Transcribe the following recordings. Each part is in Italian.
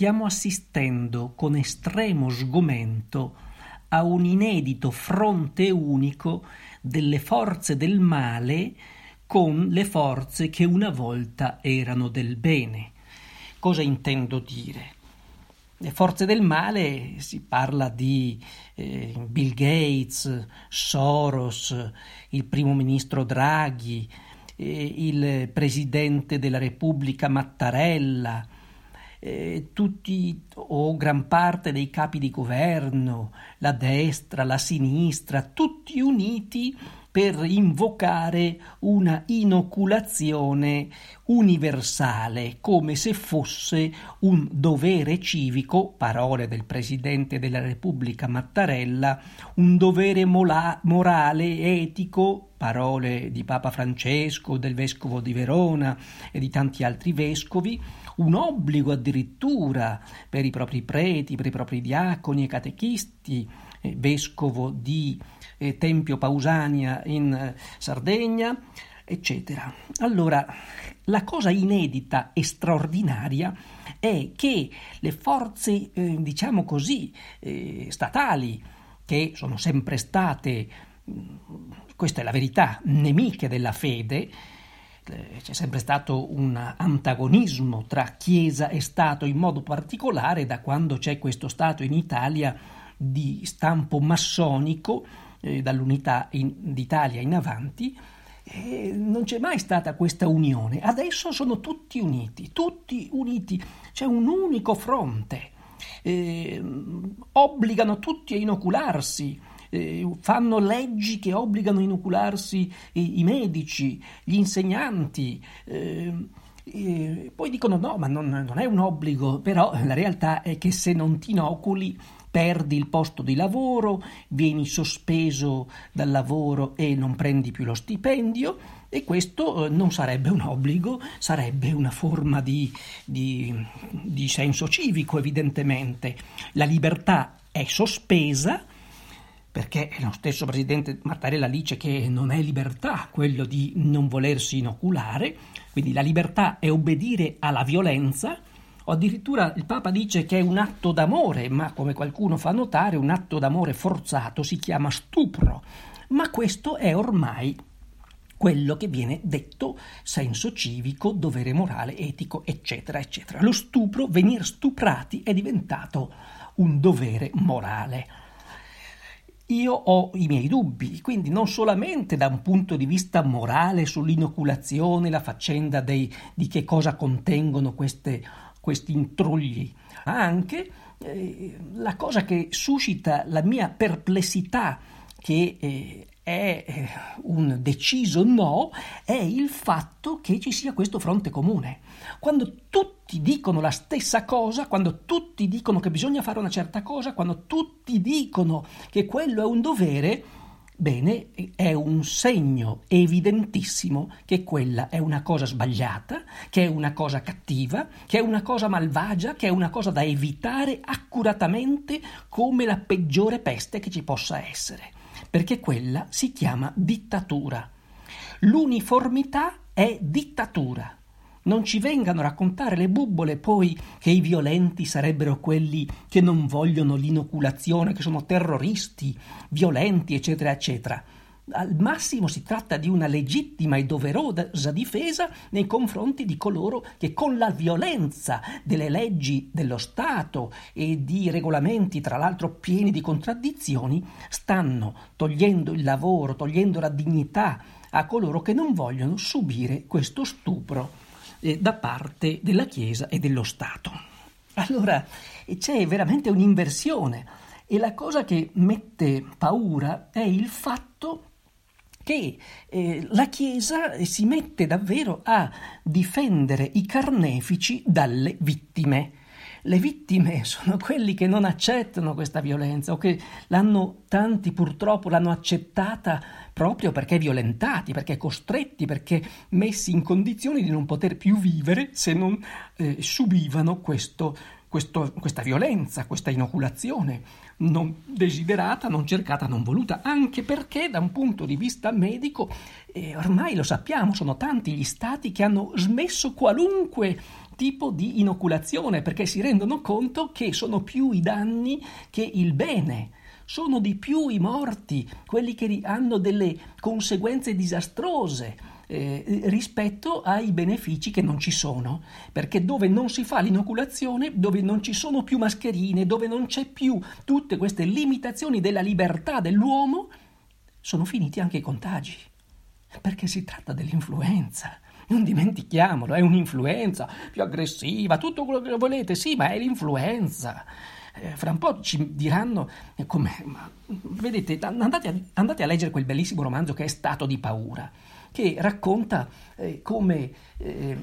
stiamo assistendo con estremo sgomento a un inedito fronte unico delle forze del male con le forze che una volta erano del bene. Cosa intendo dire? Le forze del male si parla di eh, Bill Gates, Soros, il primo ministro Draghi, eh, il presidente della Repubblica Mattarella, eh, tutti o gran parte dei capi di governo, la destra, la sinistra, tutti uniti per invocare una inoculazione universale, come se fosse un dovere civico, parole del Presidente della Repubblica Mattarella, un dovere mola- morale, etico, parole di Papa Francesco, del Vescovo di Verona e di tanti altri vescovi, un obbligo addirittura per i propri preti, per i propri diaconi e catechisti, vescovo di eh, Tempio Pausania in eh, Sardegna, eccetera. Allora, la cosa inedita e straordinaria è che le forze, eh, diciamo così, eh, statali, che sono sempre state, mm, questa è la verità, nemiche della fede, eh, c'è sempre stato un antagonismo tra Chiesa e Stato, in modo particolare da quando c'è questo Stato in Italia di stampo massonico, eh, dall'unità in, d'Italia in avanti, eh, non c'è mai stata questa unione. Adesso sono tutti uniti, tutti uniti, c'è un unico fronte. Eh, obbligano tutti a inocularsi, eh, fanno leggi che obbligano a inocularsi i, i medici, gli insegnanti. Eh, poi dicono no, ma non, non è un obbligo, però la realtà è che se non ti inoculi perdi il posto di lavoro, vieni sospeso dal lavoro e non prendi più lo stipendio e questo eh, non sarebbe un obbligo, sarebbe una forma di, di, di senso civico evidentemente. La libertà è sospesa perché lo stesso presidente Mattarella dice che non è libertà quello di non volersi inoculare, quindi la libertà è obbedire alla violenza, o addirittura il Papa dice che è un atto d'amore, ma come qualcuno fa notare, un atto d'amore forzato si chiama stupro. Ma questo è ormai quello che viene detto senso civico, dovere morale, etico, eccetera, eccetera. Lo stupro, venire stuprati, è diventato un dovere morale. Io ho i miei dubbi, quindi non solamente da un punto di vista morale sull'inoculazione, la faccenda dei, di che cosa contengono queste questi intrugli, anche eh, la cosa che suscita la mia perplessità, che eh, è eh, un deciso no, è il fatto che ci sia questo fronte comune. Quando tutti dicono la stessa cosa, quando tutti dicono che bisogna fare una certa cosa, quando tutti dicono che quello è un dovere, Bene, è un segno evidentissimo che quella è una cosa sbagliata, che è una cosa cattiva, che è una cosa malvagia, che è una cosa da evitare accuratamente come la peggiore peste che ci possa essere, perché quella si chiama dittatura. L'uniformità è dittatura. Non ci vengano a raccontare le bubbole poi che i violenti sarebbero quelli che non vogliono l'inoculazione, che sono terroristi, violenti, eccetera, eccetera. Al massimo si tratta di una legittima e doverosa difesa nei confronti di coloro che con la violenza delle leggi dello Stato e di regolamenti, tra l'altro pieni di contraddizioni, stanno togliendo il lavoro, togliendo la dignità a coloro che non vogliono subire questo stupro eh, da parte della Chiesa e dello Stato. Allora c'è veramente un'inversione e la cosa che mette paura è il fatto che eh, la Chiesa si mette davvero a difendere i carnefici dalle vittime. Le vittime sono quelli che non accettano questa violenza o che l'hanno, tanti purtroppo l'hanno accettata proprio perché violentati, perché costretti, perché messi in condizioni di non poter più vivere se non eh, subivano questo, questo, questa violenza, questa inoculazione non desiderata, non cercata, non voluta, anche perché da un punto di vista medico, eh, ormai lo sappiamo, sono tanti gli stati che hanno smesso qualunque tipo di inoculazione perché si rendono conto che sono più i danni che il bene. Sono di più i morti, quelli che hanno delle conseguenze disastrose eh, rispetto ai benefici che non ci sono, perché dove non si fa l'inoculazione, dove non ci sono più mascherine, dove non c'è più tutte queste limitazioni della libertà dell'uomo, sono finiti anche i contagi, perché si tratta dell'influenza. Non dimentichiamolo, è un'influenza più aggressiva, tutto quello che volete, sì, ma è l'influenza. Eh, fra un po' ci diranno eh, come. Ma, vedete, andate a, andate a leggere quel bellissimo romanzo che è Stato di paura che racconta eh, come eh,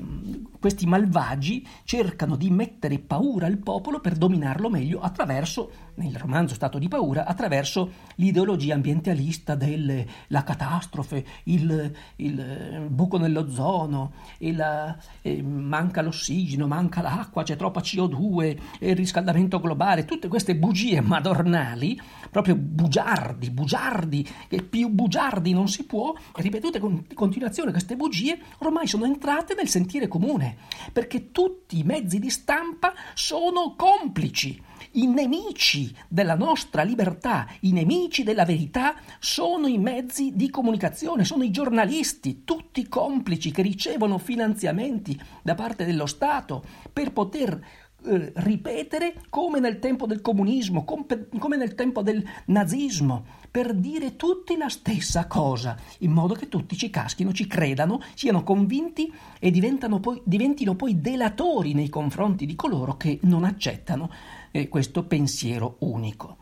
questi malvagi cercano di mettere paura al popolo per dominarlo meglio attraverso, nel romanzo Stato di paura, attraverso l'ideologia ambientalista della catastrofe, il, il, buco nell'ozono, il, eh, manca l'ossigeno, manca l'acqua, c'è troppa CO2, il riscaldamento globale, tutte queste bugie madornali, proprio bugiardi, bugiardi, che più bugiardi non si può, ripetute con continuazione queste bugie ormai sono entrate nel sentire comune, perché tutti i mezzi di stampa sono complici. I nemici della nostra libertà, i nemici della verità sono i mezzi di comunicazione, sono i giornalisti, tutti complici che ricevono finanziamenti da parte dello Stato per poter eh, ripetere come nel tempo del comunismo, come nel tempo del nazismo, per dire tutti la stessa cosa, in modo che tutti ci caschino, ci credano, siano convinti e poi, diventino poi delatori nei confronti di coloro che non accettano eh, questo pensiero unico.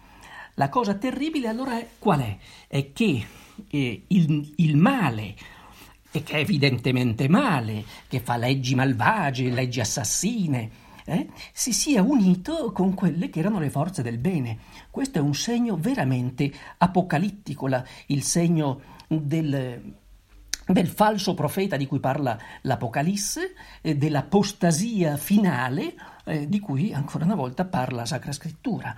La cosa terribile allora è qual è? È che eh, il, il male e che è evidentemente male, che fa leggi malvagie, leggi assassine, eh, si sia unito con quelle che erano le forze del bene. Questo è un segno veramente apocalittico, la, il segno del del falso profeta di cui parla l'Apocalisse, eh, dell'apostasia finale eh, di cui ancora una volta parla la Sacra Scrittura.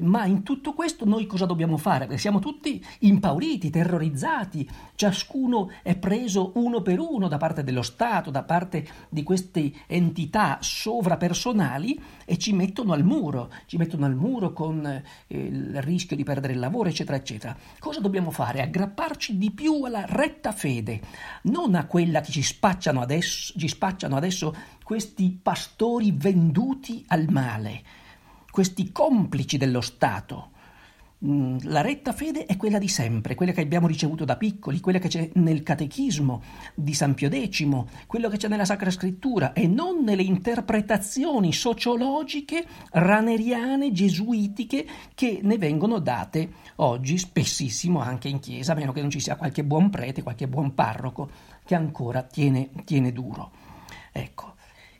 Ma in tutto questo noi cosa dobbiamo fare? Siamo tutti impauriti, terrorizzati, ciascuno è preso uno per uno da parte dello Stato, da parte di queste entità sovrapersonali e ci mettono al muro, ci mettono al muro con eh, il rischio di perdere il lavoro, eccetera, eccetera. Cosa dobbiamo fare? Aggrapparci di più alla retta fede, non a quella che ci spacciano adesso, ci spacciano adesso questi pastori venduti al male questi complici dello Stato. Mm, la retta fede è quella di sempre, quella che abbiamo ricevuto da piccoli, quella che c'è nel catechismo di San Pio X, quello che c'è nella Sacra Scrittura e non nelle interpretazioni sociologiche raneriane, gesuitiche che ne vengono date oggi spessissimo anche in chiesa, a meno che non ci sia qualche buon prete, qualche buon parroco che ancora tiene, tiene duro. Ecco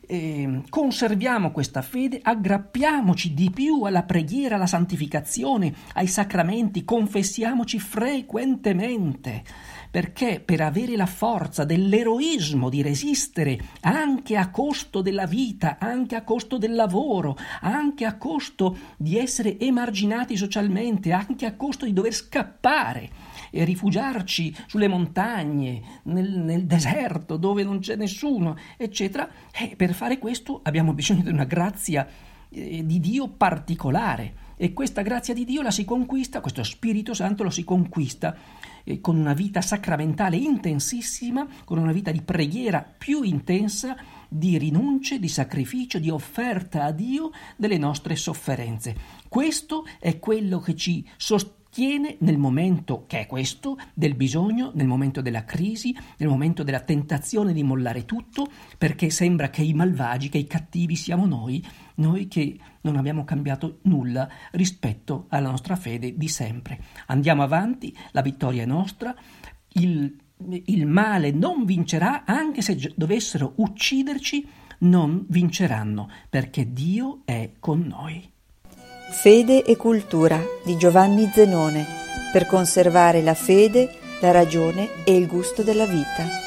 eh, conserviamo questa fede, aggrappiamoci di più alla preghiera, alla santificazione, ai sacramenti, confessiamoci frequentemente, perché per avere la forza dell'eroismo di resistere anche a costo della vita, anche a costo del lavoro, anche a costo di essere emarginati socialmente, anche a costo di dover scappare, e rifugiarci sulle montagne, nel, nel deserto dove non c'è nessuno, eccetera, e per fare questo abbiamo bisogno di una grazia eh, di Dio particolare. E questa grazia di Dio la si conquista, questo Spirito Santo lo si conquista eh, con una vita sacramentale intensissima, con una vita di preghiera più intensa, di rinunce, di sacrificio, di offerta a Dio delle nostre sofferenze. Questo è quello che ci sostiene tiene nel momento che è questo del bisogno, nel momento della crisi, nel momento della tentazione di mollare tutto, perché sembra che i malvagi, che i cattivi siamo noi, noi che non abbiamo cambiato nulla rispetto alla nostra fede di sempre. Andiamo avanti, la vittoria è nostra, il, il male non vincerà, anche se dovessero ucciderci, non vinceranno, perché Dio è con noi. Fede e cultura di Giovanni Zenone per conservare la fede, la ragione e il gusto della vita.